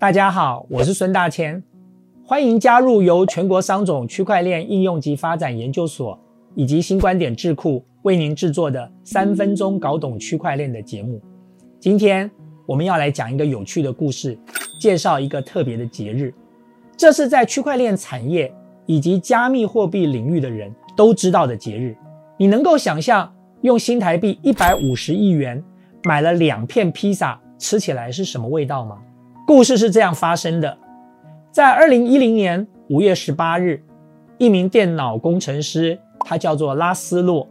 大家好，我是孙大千，欢迎加入由全国商总区块链应用及发展研究所以及新观点智库为您制作的三分钟搞懂区块链的节目。今天我们要来讲一个有趣的故事，介绍一个特别的节日。这是在区块链产业以及加密货币领域的人都知道的节日。你能够想象用新台币一百五十亿元买了两片披萨，吃起来是什么味道吗？故事是这样发生的：在二零一零年五月十八日，一名电脑工程师，他叫做拉斯洛，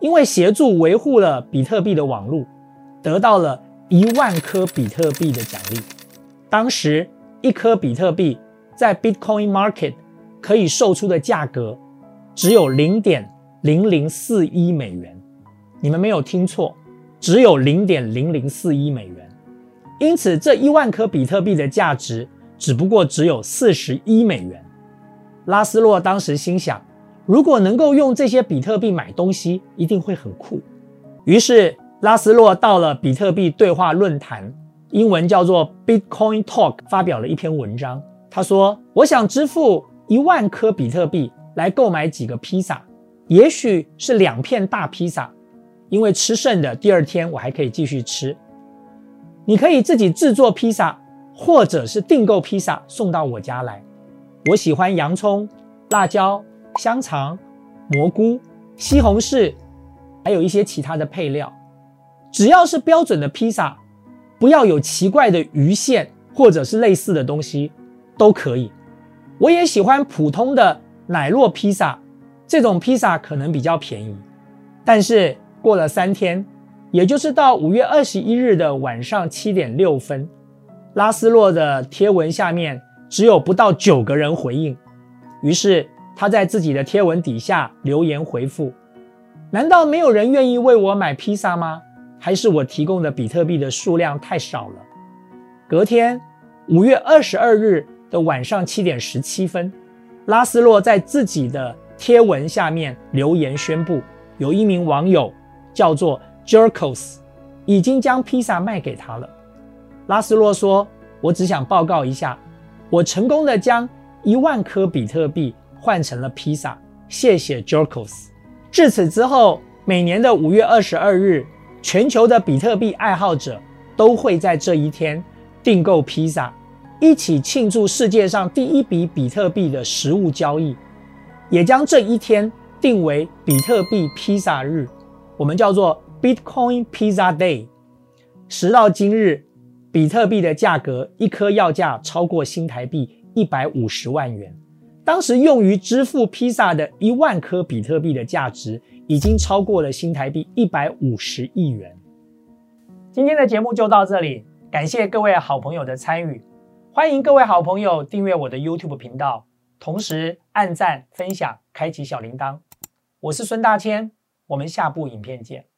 因为协助维护了比特币的网络，得到了一万颗比特币的奖励。当时一颗比特币在 Bitcoin Market 可以售出的价格只有零点零零四一美元，你们没有听错，只有零点零零四一美元。因此，这一万颗比特币的价值只不过只有四十一美元。拉斯洛当时心想，如果能够用这些比特币买东西，一定会很酷。于是，拉斯洛到了比特币对话论坛（英文叫做 Bitcoin Talk） 发表了一篇文章。他说：“我想支付一万颗比特币来购买几个披萨，也许是两片大披萨，因为吃剩的第二天我还可以继续吃。”你可以自己制作披萨，或者是订购披萨送到我家来。我喜欢洋葱、辣椒、香肠、蘑菇、西红柿，还有一些其他的配料。只要是标准的披萨，不要有奇怪的鱼线或者是类似的东西，都可以。我也喜欢普通的奶酪披萨，这种披萨可能比较便宜。但是过了三天。也就是到五月二十一日的晚上七点六分，拉斯洛的贴文下面只有不到九个人回应，于是他在自己的贴文底下留言回复：难道没有人愿意为我买披萨吗？还是我提供的比特币的数量太少了？隔天五月二十二日的晚上七点十七分，拉斯洛在自己的贴文下面留言宣布，有一名网友叫做。Jerkos 已经将披萨卖给他了。拉斯洛说：“我只想报告一下，我成功的将一万颗比特币换成了披萨。谢谢 Jerkos。”至此之后，每年的五月二十二日，全球的比特币爱好者都会在这一天订购披萨，一起庆祝世界上第一笔比特币的实物交易，也将这一天定为比特币披萨日，我们叫做。Bitcoin Pizza Day，时到今日，比特币的价格一颗要价超过新台币一百五十万元。当时用于支付披萨的一万颗比特币的价值，已经超过了新台币一百五十亿元。今天的节目就到这里，感谢各位好朋友的参与，欢迎各位好朋友订阅我的 YouTube 频道，同时按赞、分享、开启小铃铛。我是孙大千，我们下部影片见。